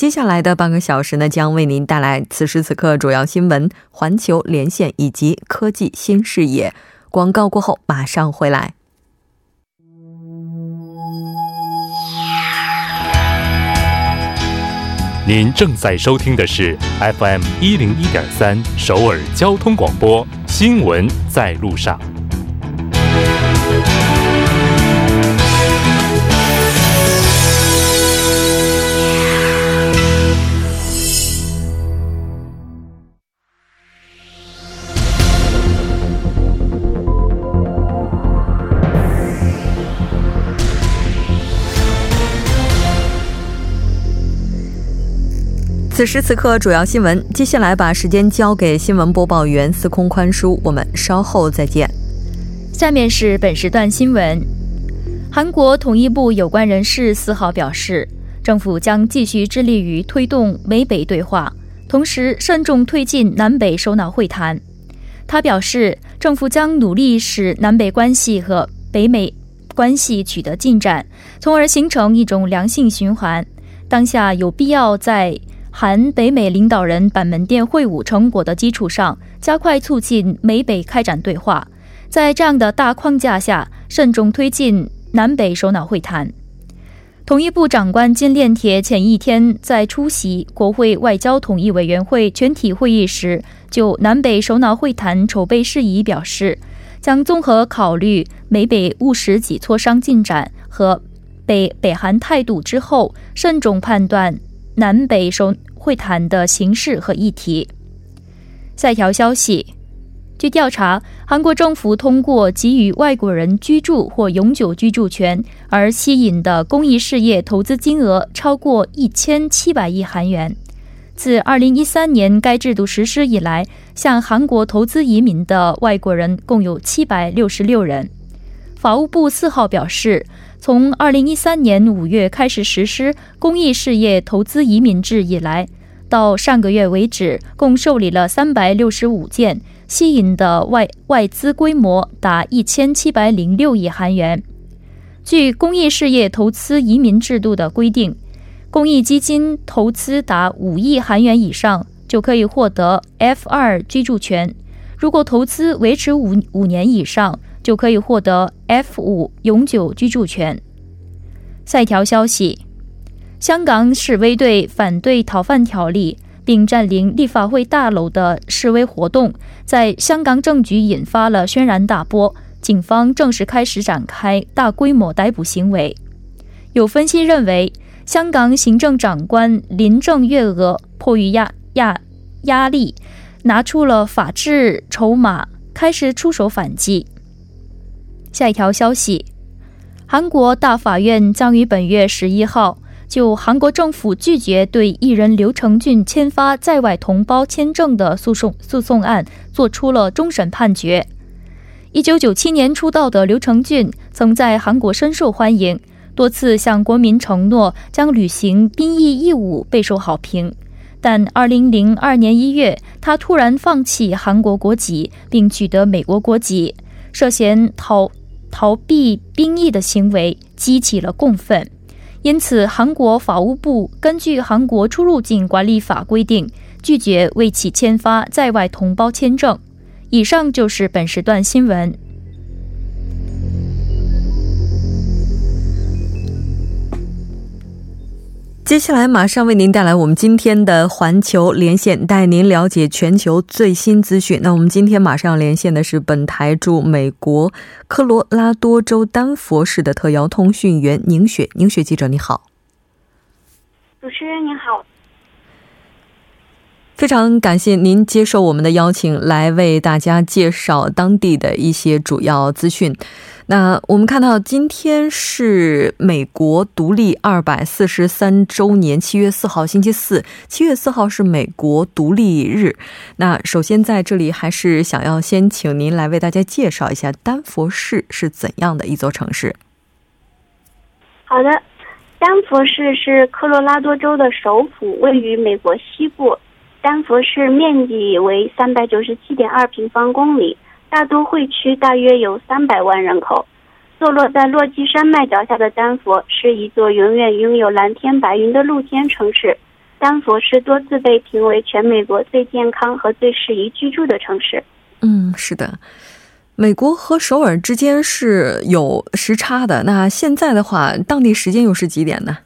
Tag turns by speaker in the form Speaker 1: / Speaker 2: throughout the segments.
Speaker 1: 接下来的半个小时呢，将为您带来此时此刻主要新闻、环球连线以及科技新视野。广告过后，马上回来。
Speaker 2: 您正在收听的是 FM 一零一点三首尔交通广播，新闻在路上。
Speaker 1: 此时此刻，主要新闻。接下来把时间交给新闻播报员司空宽叔，我们稍后再见。
Speaker 3: 下面是本时段新闻。韩国统一部有关人士四号表示，政府将继续致力于推动美北对话，同时慎重推进南北首脑会谈。他表示，政府将努力使南北关系和北美关系取得进展，从而形成一种良性循环。当下有必要在韩北美领导人板门店会晤成果的基础上，加快促进美北开展对话。在这样的大框架下，慎重推进南北首脑会谈。统一部长官金炼铁前一天在出席国会外交统一委员会全体会议时，就南北首脑会谈筹备事宜表示，将综合考虑美北务实及磋商进展和北北韩态度之后，慎重判断。南北首会谈的形式和议题。下一条消息，据调查，韩国政府通过给予外国人居住或永久居住权而吸引的公益事业投资金额超过一千七百亿韩元。自二零一三年该制度实施以来，向韩国投资移民的外国人共有七百六十六人。法务部四号表示。从二零一三年五月开始实施公益事业投资移民制以来，到上个月为止，共受理了三百六十五件，吸引的外外资规模达一千七百零六亿韩元。据公益事业投资移民制度的规定，公益基金投资达五亿韩元以上，就可以获得 F 二居住权；如果投资维持五五年以上，就可以获得 F 五永久居住权。下一条消息：香港示威队反对逃犯条例并占领立法会大楼的示威活动，在香港政局引发了轩然大波。警方正式开始展开大规模逮捕行为。有分析认为，香港行政长官林郑月娥迫于压压压力，拿出了法治筹码，开始出手反击。下一条消息：韩国大法院将于本月十一号就韩国政府拒绝对艺人刘成俊签发在外同胞签证的诉讼诉讼案作出了终审判决。一九九七年出道的刘成俊曾在韩国深受欢迎，多次向国民承诺将履行兵役义务，备受好评。但二零零二年一月，他突然放弃韩国国籍，并取得美国国籍，涉嫌逃。逃避兵役的行为激起了共愤，因此韩国法务部根据《韩国出入境管理法》规定，拒绝为其签发在外同胞签证。以上就是本时段新闻。
Speaker 1: 接下来马上为您带来我们今天的环球连线，带您了解全球最新资讯。那我们今天马上要连线的是本台驻美国科罗拉多州丹佛市的特邀通讯员宁雪。宁雪记者，你好。
Speaker 4: 主持人您好。
Speaker 1: 非常感谢您接受我们的邀请，来为大家介绍当地的一些主要资讯。那我们看到今天是美国独立二百四十三周年，七月四号星期四，七月四号是美国独立日。那首先在这里还是想要先请您来为大家介绍一下丹佛市是怎样的一座城市。
Speaker 4: 好的，丹佛市是科罗拉多州的首府，位于美国西部。丹佛市面积为三百九十七点二平方公里。大都会区大约有三百万人口，坐落在落基山脉脚下的丹佛是一座永远拥有蓝天白云的露天城市。丹佛是多次被评为全美国最健康和最适宜居住的城市。
Speaker 1: 嗯，是的，美国和首尔之间是有时差的。那现在的话，当地时间又是几点呢？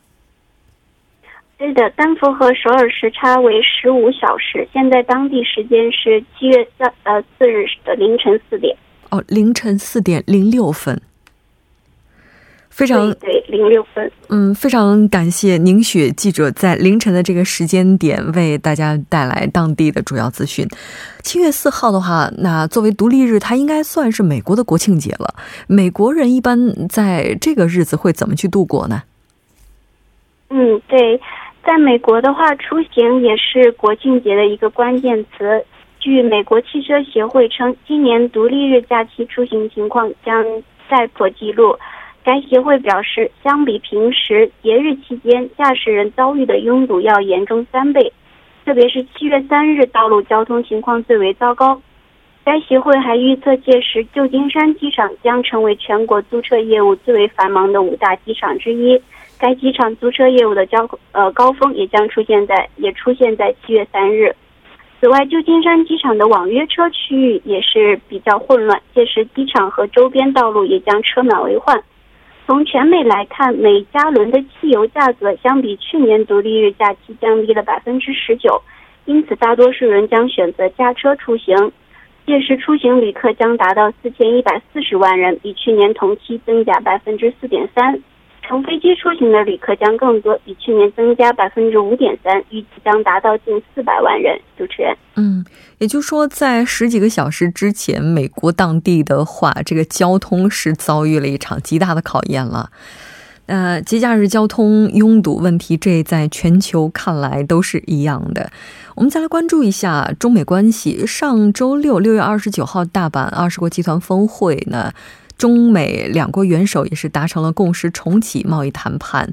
Speaker 4: 对的，丹佛和首尔时差为十五小时。现在当地时间是七月三呃四日的凌晨四点。
Speaker 1: 哦，凌晨四点零六分。非常
Speaker 4: 对零六分。
Speaker 1: 嗯，非常感谢宁雪记者在凌晨的这个时间点为大家带来当地的主要资讯。七月四号的话，那作为独立日，它应该算是美国的国庆节了。美国人一般在这个日子会怎么去度过呢？
Speaker 4: 嗯，对。在美国的话，出行也是国庆节的一个关键词。据美国汽车协会称，今年独立日假期出行情况将再破纪录。该协会表示，相比平时节日期间，驾驶人遭遇的拥堵要严重三倍，特别是七月三日，道路交通情况最为糟糕。该协会还预测，届时旧金山机场将成为全国租车业务最为繁忙的五大机场之一。该机场租车业务的交呃高峰也将出现在也出现在七月三日。此外，旧金山机场的网约车区域也是比较混乱，届时机场和周边道路也将车满为患。从全美来看，每加仑的汽油价格相比去年独立日假期降低了百分之十九，因此大多数人将选择驾车出行。届时出行旅客将达到四千一百四十万人，比去年同期增加百分之四点三。乘飞机出行的旅客将更多，比去年增加百分之五点三，预计将达到近四百万人。主持人，
Speaker 1: 嗯，也就是说，在十几个小时之前，美国当地的话，这个交通是遭遇了一场极大的考验了。呃，节假日交通拥堵问题，这在全球看来都是一样的。我们再来关注一下中美关系。上周六，六月二十九号，大阪二十国集团峰会呢。中美两国元首也是达成了共识，重启贸易谈判，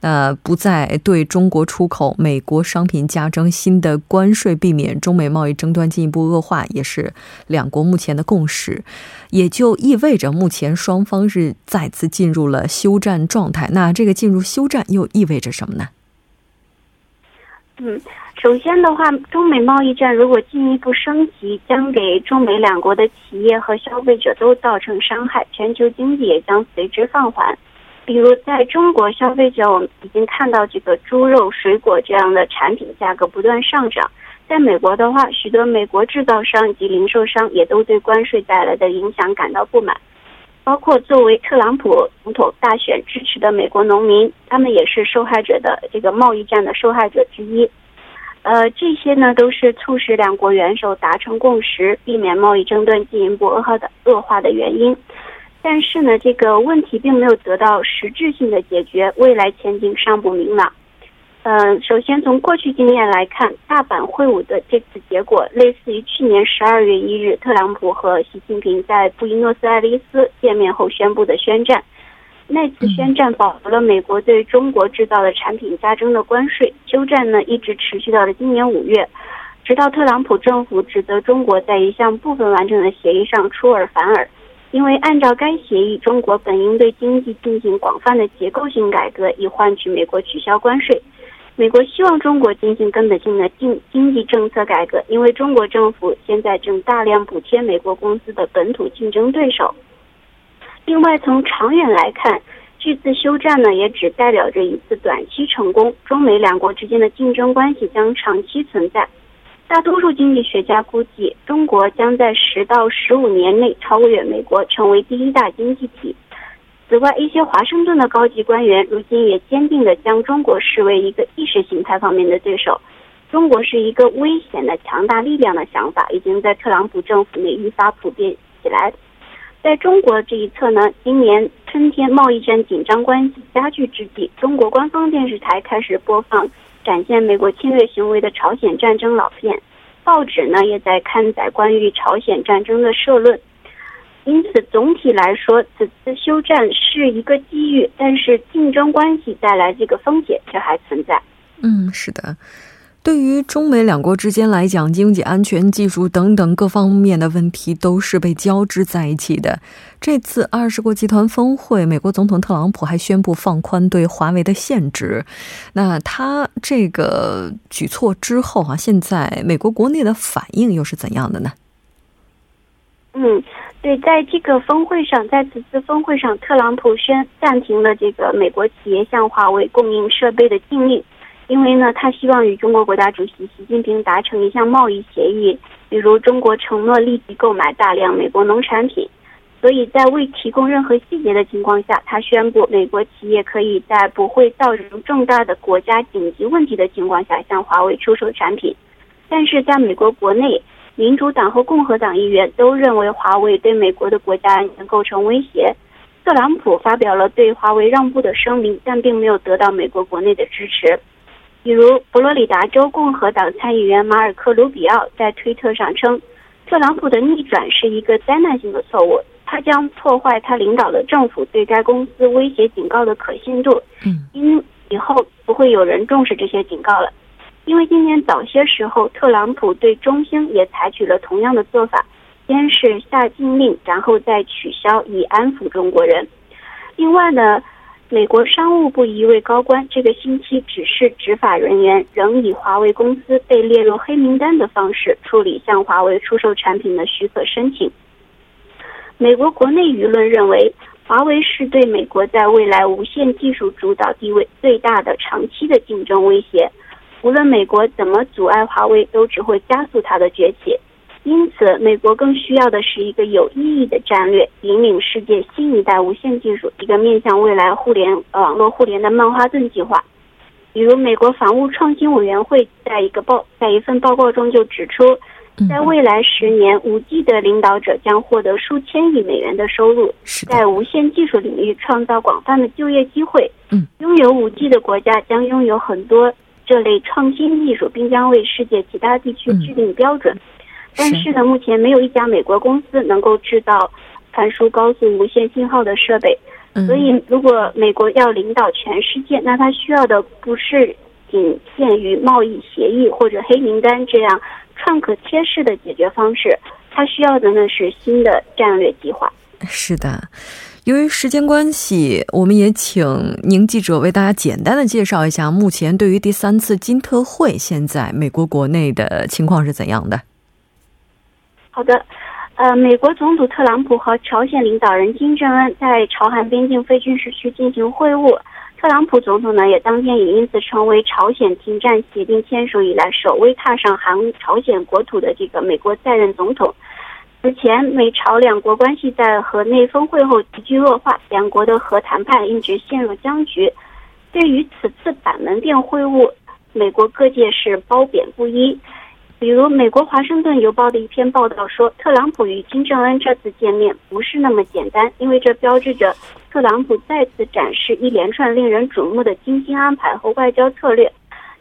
Speaker 1: 呃，不再对中国出口美国商品加征新的关税，避免中美贸易争端进一步恶化，也是两国目前的共识，也就意味着目前双方是再次进入了休战状态。那这个进入休战又意味着什么呢？
Speaker 4: 嗯。首先的话，中美贸易战如果进一步升级，将给中美两国的企业和消费者都造成伤害，全球经济也将随之放缓。比如，在中国消费者，我们已经看到这个猪肉、水果这样的产品价格不断上涨。在美国的话，许多美国制造商以及零售商也都对关税带来的影响感到不满，包括作为特朗普总统大选支持的美国农民，他们也是受害者的这个贸易战的受害者之一。呃，这些呢都是促使两国元首达成共识、避免贸易争端进一步恶化的恶化的原因。但是呢，这个问题并没有得到实质性的解决，未来前景尚不明朗。嗯，首先从过去经验来看，大阪会晤的这次结果类似于去年十二月一日特朗普和习近平在布宜诺斯艾利斯见面后宣布的宣战。那次宣战保留了美国对中国制造的产品加征的关税，休战呢一直持续到了今年五月，直到特朗普政府指责中国在一项部分完整的协议上出尔反尔，因为按照该协议，中国本应对经济进行广泛的结构性改革，以换取美国取消关税。美国希望中国进行根本性的经经济政策改革，因为中国政府现在正大量补贴美国公司的本土竞争对手。另外，从长远来看，这次休战呢，也只代表着一次短期成功。中美两国之间的竞争关系将长期存在。大多数经济学家估计，中国将在十到十五年内超越美国，成为第一大经济体。此外，一些华盛顿的高级官员如今也坚定地将中国视为一个意识形态方面的对手。中国是一个危险的强大力量的想法，已经在特朗普政府内愈发普遍起来。在中国这一侧呢，今年春天贸易战紧张关系加剧之际，中国官方电视台开始播放展现美国侵略行为的朝鲜战争老片，报纸呢也在刊载关于朝鲜战争的社论。因此，总体来说，此次休战是一个机遇，但是竞争关系带来这个风险却还存在。
Speaker 1: 嗯，是的。对于中美两国之间来讲，经济、安全、技术等等各方面的问题都是被交织在一起的。这次二十国集团峰会，美国总统特朗普还宣布放宽对华为的限制。那他这个举措之后啊，现在美国国内的反应又是怎样的呢？
Speaker 4: 嗯，对，在这个峰会上，在此次峰会上，特朗普宣暂停了这个美国企业向华为供应设备的禁令。因为呢，他希望与中国国家主席习近平达成一项贸易协议，比如中国承诺立即购买大量美国农产品，所以在未提供任何细节的情况下，他宣布美国企业可以在不会造成重大的国家紧急问题的情况下向华为出售产品。但是在美国国内，民主党和共和党议员都认为华为对美国的国家安全构成威胁。特朗普发表了对华为让步的声明，但并没有得到美国国内的支持。比如，佛罗里达州共和党参议员马尔科·卢比奥在推特上称，特朗普的逆转是一个灾难性的错误，他将破坏他领导的政府对该公司威胁警告的可信度。嗯，因以后不会有人重视这些警告了，因为今年早些时候，特朗普对中兴也采取了同样的做法，先是下禁令，然后再取消，以安抚中国人。另外呢？美国商务部一位高官这个星期指示执法人员，仍以华为公司被列入黑名单的方式处理向华为出售产品的许可申请。美国国内舆论认为，华为是对美国在未来无线技术主导地位最大的长期的竞争威胁。无论美国怎么阻碍华为，都只会加速它的崛起。因此，美国更需要的是一个有意义的战略，引领世界新一代无线技术，一个面向未来互联网络互联的曼哈顿计划。比如，美国防务创新委员会在一个报在一份报告中就指出，在未来十年，五 G 的领导者将获得数千亿美元的收入，在无线技术领域创造广泛的就业机会。嗯，拥有五 G 的国家将拥有很多这类创新技术，并将为世界其他地区制定标准。但是。呢，目前没有一家美国公司能够制造传输高速无线信号的设备，所以如果美国要领导全世界，那它需要的不是仅限于贸易协议或者黑名单这样创可贴式的解决方式，它需要的呢是新的战略计划。
Speaker 1: 是的，由于时间关系，我们也请宁记者为大家简单的介绍一下，目前对于第三次金特会，现在美国国内的情况是怎样的。
Speaker 4: 好的，呃，美国总统特朗普和朝鲜领导人金正恩在朝韩边境非军事区进行会晤。特朗普总统呢，也当天也因此成为朝鲜停战协定签署以来首位踏上韩朝鲜国土的这个美国在任总统。此前，美朝两国关系在河内峰会后急剧恶化，两国的核谈判一直陷入僵局。对于此次板门店会晤，美国各界是褒贬不一。比如，美国《华盛顿邮报》的一篇报道说，特朗普与金正恩这次见面不是那么简单，因为这标志着特朗普再次展示一连串令人瞩目的精心安排和外交策略。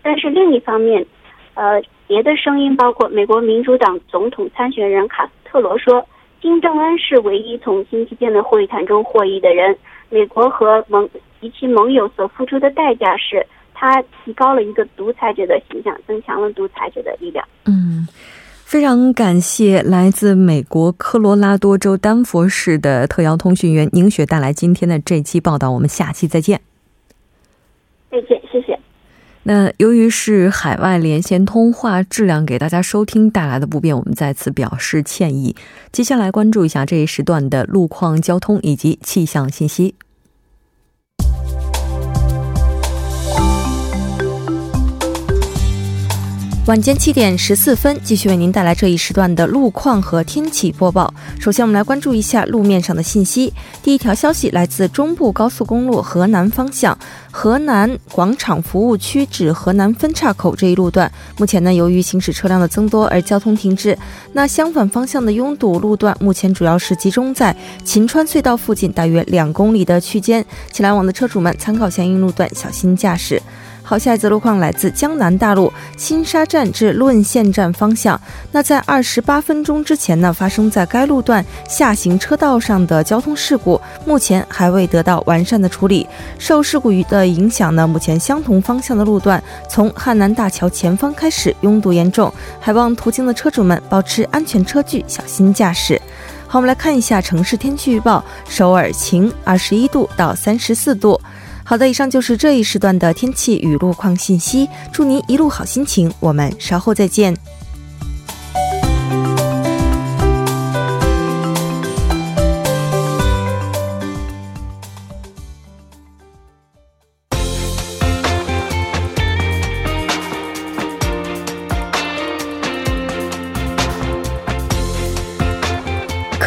Speaker 4: 但是另一方面，呃，别的声音包括美国民主党总统参选人卡斯特罗说，金正恩是唯一从星期天的会谈中获益的人，美国和盟及其盟友所付出的代价是。他提高了一个独裁者的形象，增强了独裁者的力量。
Speaker 1: 嗯，非常感谢来自美国科罗拉多州丹佛市的特邀通讯员宁雪带来今天的这期报道。我们下期再见。
Speaker 4: 再见，谢谢。
Speaker 1: 那由于是海外连线通话质量给大家收听带来的不便，我们再次表示歉意。接下来关注一下这一时段的路况、交通以及气象信息。晚间七点十四分，继续为您带来这一时段的路况和天气播报。首先，我们来关注一下路面上的信息。第一条消息来自中部高速公路河南方向，河南广场服务区至河南分岔口这一路段，目前呢由于行驶车辆的增多而交通停滞。那相反方向的拥堵路段，目前主要是集中在秦川隧道附近，大约两公里的区间，请来往的车主们参考相应路段，小心驾驶。好，下一则路况来自江南大路新沙站至论县站方向。那在二十八分钟之前呢，发生在该路段下行车道上的交通事故，目前还未得到完善的处理。受事故的影响呢，目前相同方向的路段从汉南大桥前方开始拥堵严重，还望途经的车主们保持安全车距，小心驾驶。好，我们来看一下城市天气预报：首尔晴，二十一度到三十四度。好的，以上就是这一时段的天气与路况信息。祝您一路好心情，我们稍后再见。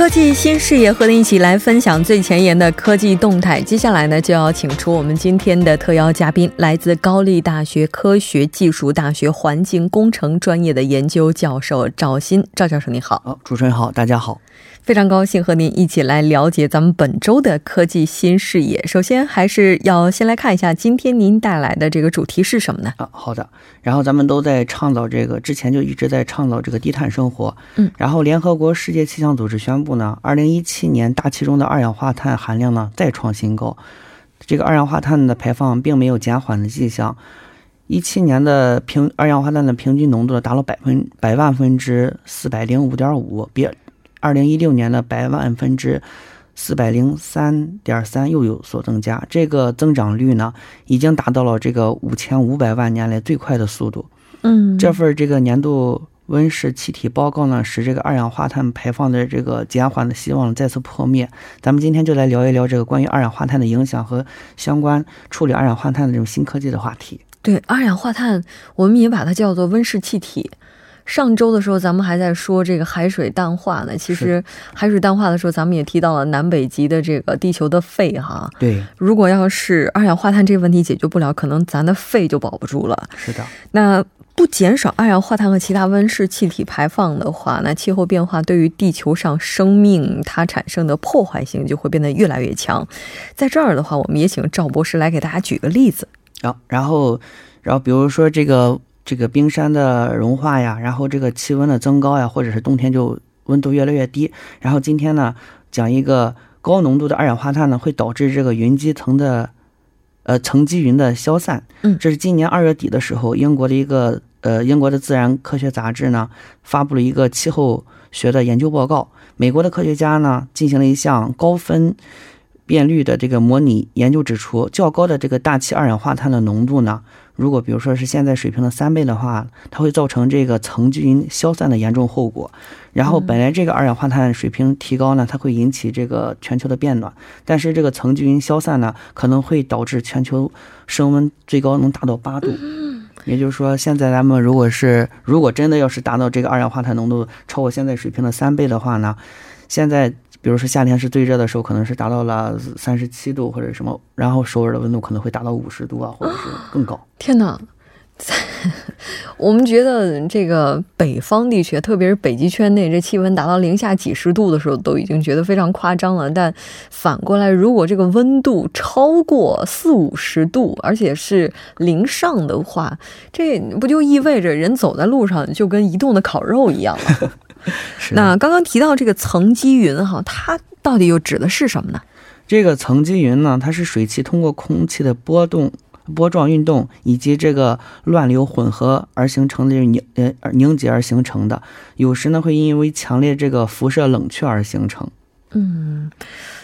Speaker 1: 科技新视野，和您一起来分享最前沿的科技动态。接下来呢，就要请出我们今天的特邀嘉宾，来自高丽大学科学技术大学环境工程专业的研究教授赵鑫。赵教授，你好。
Speaker 5: 好，主持人好，大家好。
Speaker 1: 非常高兴和您一起来了解咱们本周的科技新视野。首先，还是要先来看一下今天您带来的这个主题是什么呢？
Speaker 5: 啊，好的。然后咱们都在倡导这个，之前就一直在倡导这个低碳生活。
Speaker 1: 嗯。
Speaker 5: 然后，联合国世界气象组织宣布呢，二零一七年大气中的二氧化碳含量呢再创新高，这个二氧化碳的排放并没有减缓的迹象。一七年的平二氧化碳的平均浓度达到百分百万分之四百零五点五，比。二零一六年的百万分之四百零三点三又有所增加，这个增长率呢，已经达到了这个五千五百万年来最快的速度。
Speaker 1: 嗯，
Speaker 5: 这份这个年度温室气体报告呢，使这个二氧化碳排放的这个减缓的希望再次破灭。咱们今天就来聊一聊这个关于二氧化碳的影响和相关处理二氧化碳的这种新科技的话题。
Speaker 1: 对，二氧化碳我们也把它叫做温室气体。上周的时候，咱们还在说这个海水淡化呢。其实海水淡化的时候，咱们也提到了南北极的这个地球的肺哈。
Speaker 5: 对，
Speaker 1: 如果要是二氧化碳这个问题解决不了，可能咱的肺就保不住了。
Speaker 5: 是的。
Speaker 1: 那不减少二氧化碳和其他温室气体排放的话，那气候变化对于地球上生命它产生的破坏性就会变得越来越强。在这儿的话，我们也请赵博士来给大家举个例子。
Speaker 5: 好，然后，然后比如说这个。这个冰山的融化呀，然后这个气温的增高呀，或者是冬天就温度越来越低。然后今天呢，讲一个高浓度的二氧化碳呢，会导致这个云积层的，呃，层积云的消散。
Speaker 1: 嗯，
Speaker 5: 这是今年二月底的时候，英国的一个呃，英国的自然科学杂志呢，发布了一个气候学的研究报告。美国的科学家呢，进行了一项高分变率的这个模拟研究，指出较高的这个大气二氧化碳的浓度呢。如果比如说是现在水平的三倍的话，它会造成这个层积云消散的严重后果。然后本来这个二氧化碳水平提高呢，它会引起这个全球的变暖。但是这个层积云消散呢，可能会导致全球升温最高能达到八度。也就是说，现在咱们如果是如果真的要是达到这个二氧化碳浓度超过现在水平的三倍的话呢，现在。比如说夏天是最热的时候，可能是达到了三十七度或者什么，然后首尔的温度可能会达到五十度啊，或者是更高。
Speaker 1: 天哪！我们觉得这个北方地区，特别是北极圈内，这气温达到零下几十度的时候，都已经觉得非常夸张了。但反过来，如果这个温度超过四五十度，而且是零上的话，这不就意味着人走在路上就跟移动的烤肉一样吗？那刚刚提到这个层积云哈，它到底又指的是什么呢？
Speaker 5: 这个层积云呢，它是水汽通过空气的波动、波状运动以及这个乱流混合而形成的凝呃凝结而形成的。有时呢会因为强烈这个辐射冷却而形成。
Speaker 1: 嗯，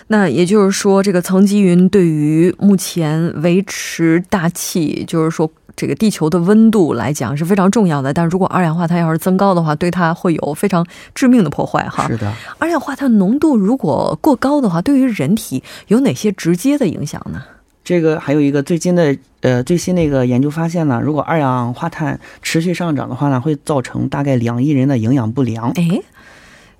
Speaker 1: 那也就是说，这个层积云对于目前维持大气，就是说。这个地球的温度来讲是非常重要的，但如果二氧化碳要是增高的话，对它会有非常致命的破坏哈。
Speaker 5: 是的，
Speaker 1: 二氧化碳浓度如果过高的话，对于人体有哪些直接的影响呢？
Speaker 5: 这个还有一个最近的呃最新的一个研究发现呢，如果二氧化碳持续上涨的话呢，会造成大概两亿人的营养不良。
Speaker 1: 哎，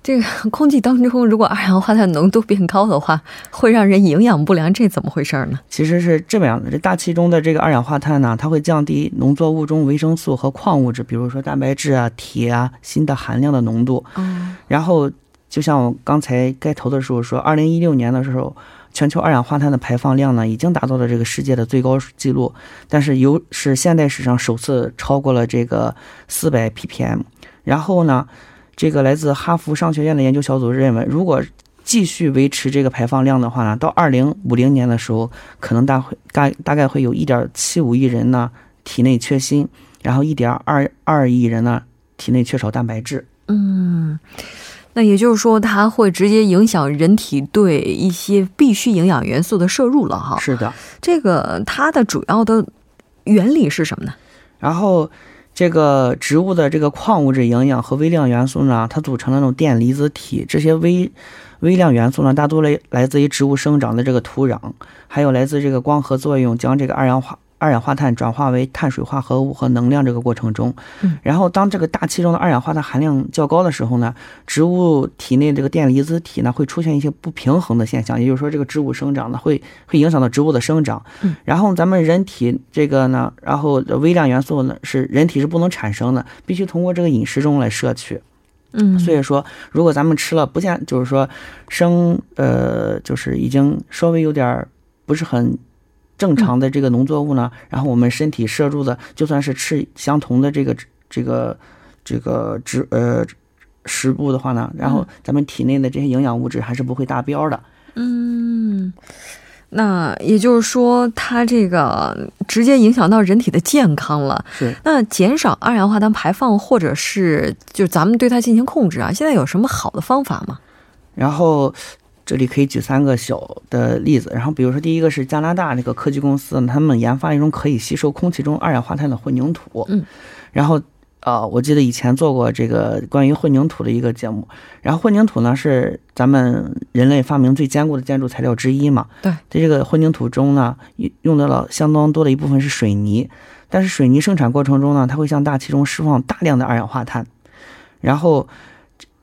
Speaker 1: 这个 空气当中如果二氧化碳浓度变高的话，会让人营养不良，这怎么回事呢？
Speaker 5: 其实是这么样的，这大气中的这个二氧化碳呢，它会降低农作物中维生素和矿物质，比如说蛋白质啊、铁啊、锌的含量的浓度。
Speaker 1: 嗯，
Speaker 5: 然后就像我刚才开头的时候说，二零一六年的时候。全球二氧化碳的排放量呢，已经达到了这个世界的最高纪录，但是由是现代史上首次超过了这个四百 ppm。然后呢，这个来自哈佛商学院的研究小组认为，如果继续维持这个排放量的话呢，到二零五零年的时候，可能大会大大概会有一点七五亿人呢体内缺锌，然后一点二二亿人呢体内缺少蛋白质。
Speaker 1: 嗯。那也就是说，它会直接影响人体对一些必需营养元素的摄入了哈。
Speaker 5: 是的，
Speaker 1: 这个它的主要的原理是什么呢？
Speaker 5: 然后，这个植物的这个矿物质、营养和微量元素呢，它组成了那种电离子体。这些微微量元素呢，大多来来自于植物生长的这个土壤，还有来自这个光合作用，将这个二氧化。二氧化碳转化为碳水化合物和能量这个过程中，
Speaker 1: 嗯，
Speaker 5: 然后当这个大气中的二氧化碳含量较高的时候呢，植物体内这个电离子体呢会出现一些不平衡的现象，也就是说这个植物生长呢会会影响到植物的生长，
Speaker 1: 嗯，
Speaker 5: 然后咱们人体这个呢，然后微量元素呢是人体是不能产生的，必须通过这个饮食中来摄取，
Speaker 1: 嗯，
Speaker 5: 所以说如果咱们吃了不见就是说生呃就是已经稍微有点不是很。正常的这个农作物呢，然后我们身体摄入的，就算是吃相同的这个这个这个植呃食物的话呢，然后咱们体内的这些营养物质还是不会达标的。
Speaker 1: 嗯，那也就是说，它这个直接影响到人体的健康了。
Speaker 5: 是。
Speaker 1: 那减少二氧化碳排放，或者是就咱们对它进行控制啊，现在有什么好的方法吗？
Speaker 5: 然后。这里可以举三个小的例子，然后比如说第一个是加拿大那个科技公司，他们研发一种可以吸收空气中二氧化碳的混凝土。
Speaker 1: 嗯，
Speaker 5: 然后呃，我记得以前做过这个关于混凝土的一个节目。然后混凝土呢是咱们人类发明最坚固的建筑材料之一嘛。
Speaker 1: 对，
Speaker 5: 在这个混凝土中呢，用到了相当多的一部分是水泥，但是水泥生产过程中呢，它会向大气中释放大量的二氧化碳，然后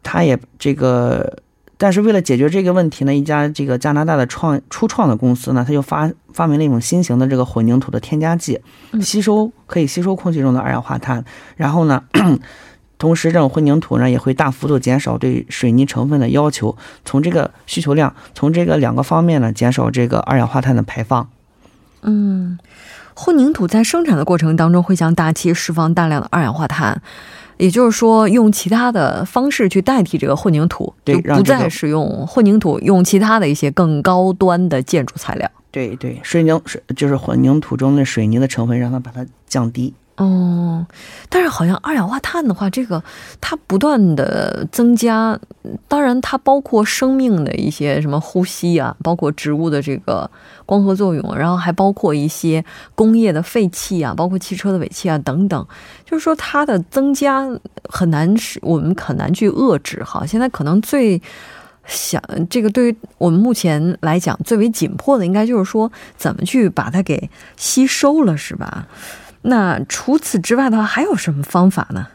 Speaker 5: 它也这个。但是为了解决这个问题呢，一家这个加拿大的创初创的公司呢，它就发发明了一种新型的这个混凝土的添加剂，吸收可以吸收空气中的二氧化碳，然后呢，同时这种混凝土呢也会大幅度减少对水泥成分的要求，从这个需求量，从这个两个方面呢减少这个二氧化碳的排放。
Speaker 1: 嗯，混凝土在生产的过程当中会向大气释放大量的二氧化碳。也就是说，用其他的方式去代替这个混凝土，就不再使用混凝土，用其他的一些更高端的建筑材料。
Speaker 5: 对对，水凝水就是混凝土中的水泥的成分，让它把它降低。
Speaker 1: 哦，但是好像二氧化碳的话，这个它不断的增加，当然它包括生命的一些什么呼吸啊，包括植物的这个光合作用，然后还包括一些工业的废气啊，包括汽车的尾气啊等等，就是说它的增加很难使我们很难去遏制哈。现在可能最想这个对于我们目前来讲最为紧迫的，应该就是说怎么去把它给吸收了，是吧？那除此之外的话，还有什么方法呢？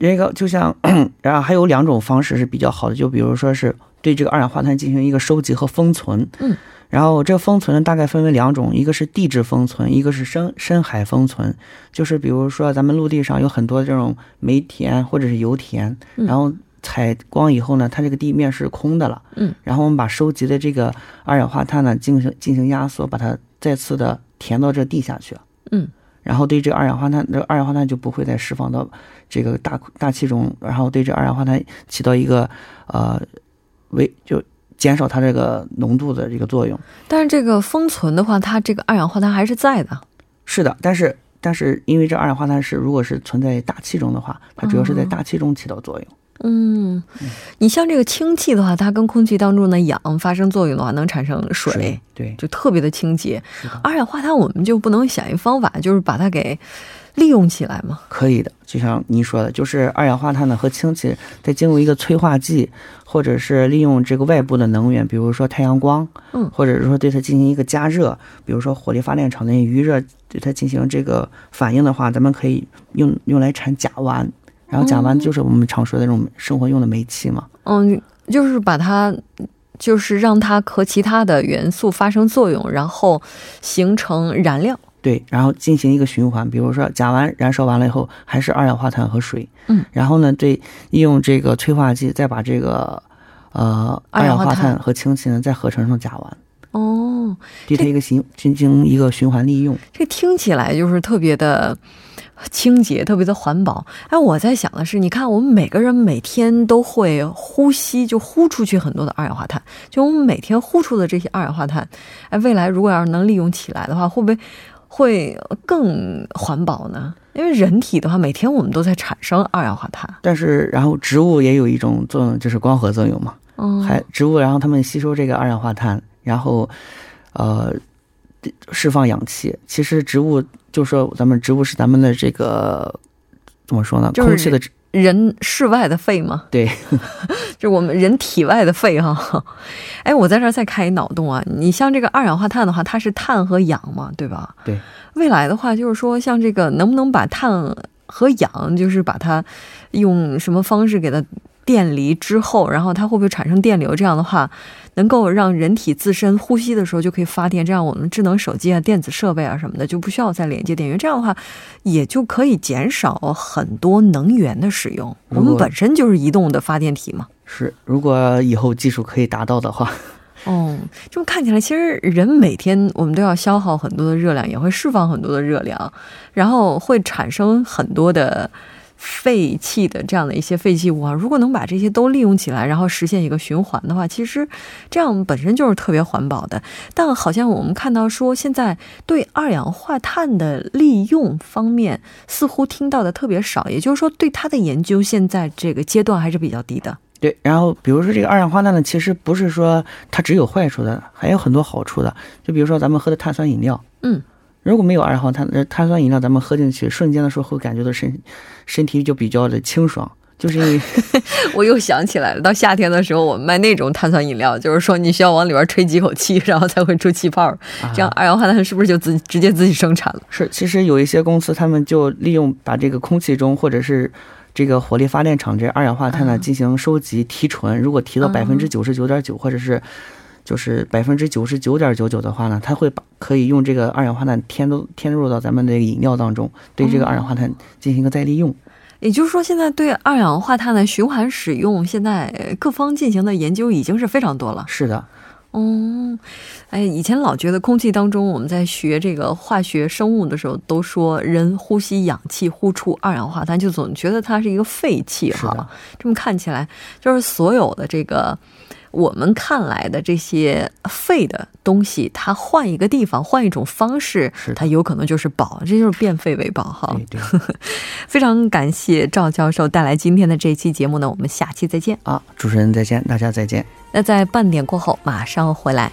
Speaker 5: 这个就像，然后还有两种方式是比较好的，就比如说是对这个二氧化碳进行一个收集和封存。
Speaker 1: 嗯，
Speaker 5: 然后这个封存呢，大概分为两种，一个是地质封存，一个是深深海封存。就是比如说咱们陆地上有很多这种煤田或者是油田，然后采光以后呢，它这个地面是空的了。
Speaker 1: 嗯，
Speaker 5: 然后我们把收集的这个二氧化碳呢进行进行压缩，把它再次的填到这地下去。
Speaker 1: 嗯。
Speaker 5: 然后对这二氧化碳，这二氧化碳就不会再释放到这个大大气中，然后对这二氧化碳起到一个呃，为就减少它这个浓度的这个作用。
Speaker 1: 但是这个封存的话，它这个二氧化碳还是在的。
Speaker 5: 是的，但是但是因为这二氧化碳是如果是存在大气中的话，它主要是在大气中起到作用。
Speaker 1: 嗯，你像这个氢气的话，它跟空气当中的氧发生作用的话，能产生水，
Speaker 5: 对，
Speaker 1: 就特别的清洁。二氧化碳我们就不能想一方法，就是把它给利用起来吗？
Speaker 5: 可以的，就像您说的，就是二氧化碳呢和氢气在经过一个催化剂，或者是利用这个外部的能源，比如说太阳光，
Speaker 1: 嗯
Speaker 5: 或者是说对它进行一个加热，比如说火力发电厂的余热对它进行这个反应的话，咱们可以用用来产甲烷，然后甲烷就是我们常说的这种生活用的煤气嘛。
Speaker 1: 嗯，就是把它，就是让它和其他的元素发生作用，然后形成燃料。
Speaker 5: 对，然后进行一个循环，比如说甲烷燃烧完了以后，还是二氧化碳和水，
Speaker 1: 嗯，
Speaker 5: 然后呢，对，利用这个催化剂，再把这个呃二氧
Speaker 1: 化碳
Speaker 5: 和氢气呢再合成成甲烷，
Speaker 1: 哦，
Speaker 5: 对它一个循进行一个循环利用。
Speaker 1: 这听起来就是特别的清洁，特别的环保。哎，我在想的是，你看我们每个人每天都会呼吸，就呼出去很多的二氧化碳，就我们每天呼出的这些二氧化碳，哎，未来如果要是能利用起来的话，会不会会更环保呢？因为人体的话，每天我们都在产生二氧化碳。
Speaker 5: 但是，然后植物也有一种作用，就是光合作用嘛。
Speaker 1: 嗯，
Speaker 5: 还植物，然后它们吸收这个二氧化碳，然后呃释放氧气。其实植物就说咱们植物是咱们的这个怎么说呢？
Speaker 1: 就是
Speaker 5: 空气的
Speaker 1: 人室外的肺吗，
Speaker 5: 对，
Speaker 1: 就我们人体外的肺哈。哎，我在这儿再开一脑洞啊，你像这个二氧化碳的话，它是碳和氧嘛，对吧？
Speaker 5: 对。
Speaker 1: 未来的话，就是说像这个能不能把碳和氧，就是把它用什么方式给它电离之后，然后它会不会产生电流？这样的话，能够让人体自身呼吸的时候就可以发电，这样我们智能手机啊、电子设备啊什么的就不需要再连接电源。这样的话，也就可以减少很多能源的使用。我们本身就是移动的发电体嘛。
Speaker 5: 是如果以后技术可以达到的话，
Speaker 1: 哦，这么看起来，其实人每天我们都要消耗很多的热量，也会释放很多的热量，然后会产生很多的废弃的这样的一些废弃物啊。如果能把这些都利用起来，然后实现一个循环的话，其实这样本身就是特别环保的。但好像我们看到说，现在对二氧化碳的利用方面，似乎听到的特别少，也就是说，对它的研究现在这个阶段还是比较低的。
Speaker 5: 对，然后比如说这个二氧化碳呢，其实不是说它只有坏处的，还有很多好处的。就比如说咱们喝的碳酸饮料，
Speaker 1: 嗯，
Speaker 5: 如果没有二氧化碳，呃，碳酸饮料咱们喝进去，瞬间的时候会感觉到身身体就比较的清爽，就是因 为
Speaker 1: 我又想起来了，到夏天的时候，我们卖那种碳酸饮料，就是说你需要往里边吹几口气，然后才会出气泡，这样二氧化碳是不是就自直接自己生产了？
Speaker 5: 是，其实有一些公司他们就利用把这个空气中或者是这个火力发电厂这二氧化碳呢
Speaker 1: 啊。
Speaker 5: 进行收集提纯，如果提到
Speaker 1: 啊。
Speaker 5: 百分之九十九点九或者是就是百分之九十九点九九的话呢，它会把可以用这个二氧化碳添入添入到咱们的饮料当中，对这个二氧化碳进行一个再利用。
Speaker 1: 也就是说，现在对二氧化碳的循环使用，现在呃各方进行的研究已经是非常多了。
Speaker 5: 是的，
Speaker 1: 哦，哎，以前老觉得空气当中我们在学这个化学生物的时候，都说人呼吸氧气呼出二氧化碳，就总觉得它是一个废气哈。这么看起来，就是所有的这个我们看来的这些废的东西，它换一个地方，换一种方式它有可能就是宝，这就是变废为宝哈。非常感谢赵教授带来今天的这一期节目呢，我们下期再见。
Speaker 5: 啊，主持人再见，大家再见。
Speaker 1: 那在半点过后马上回来。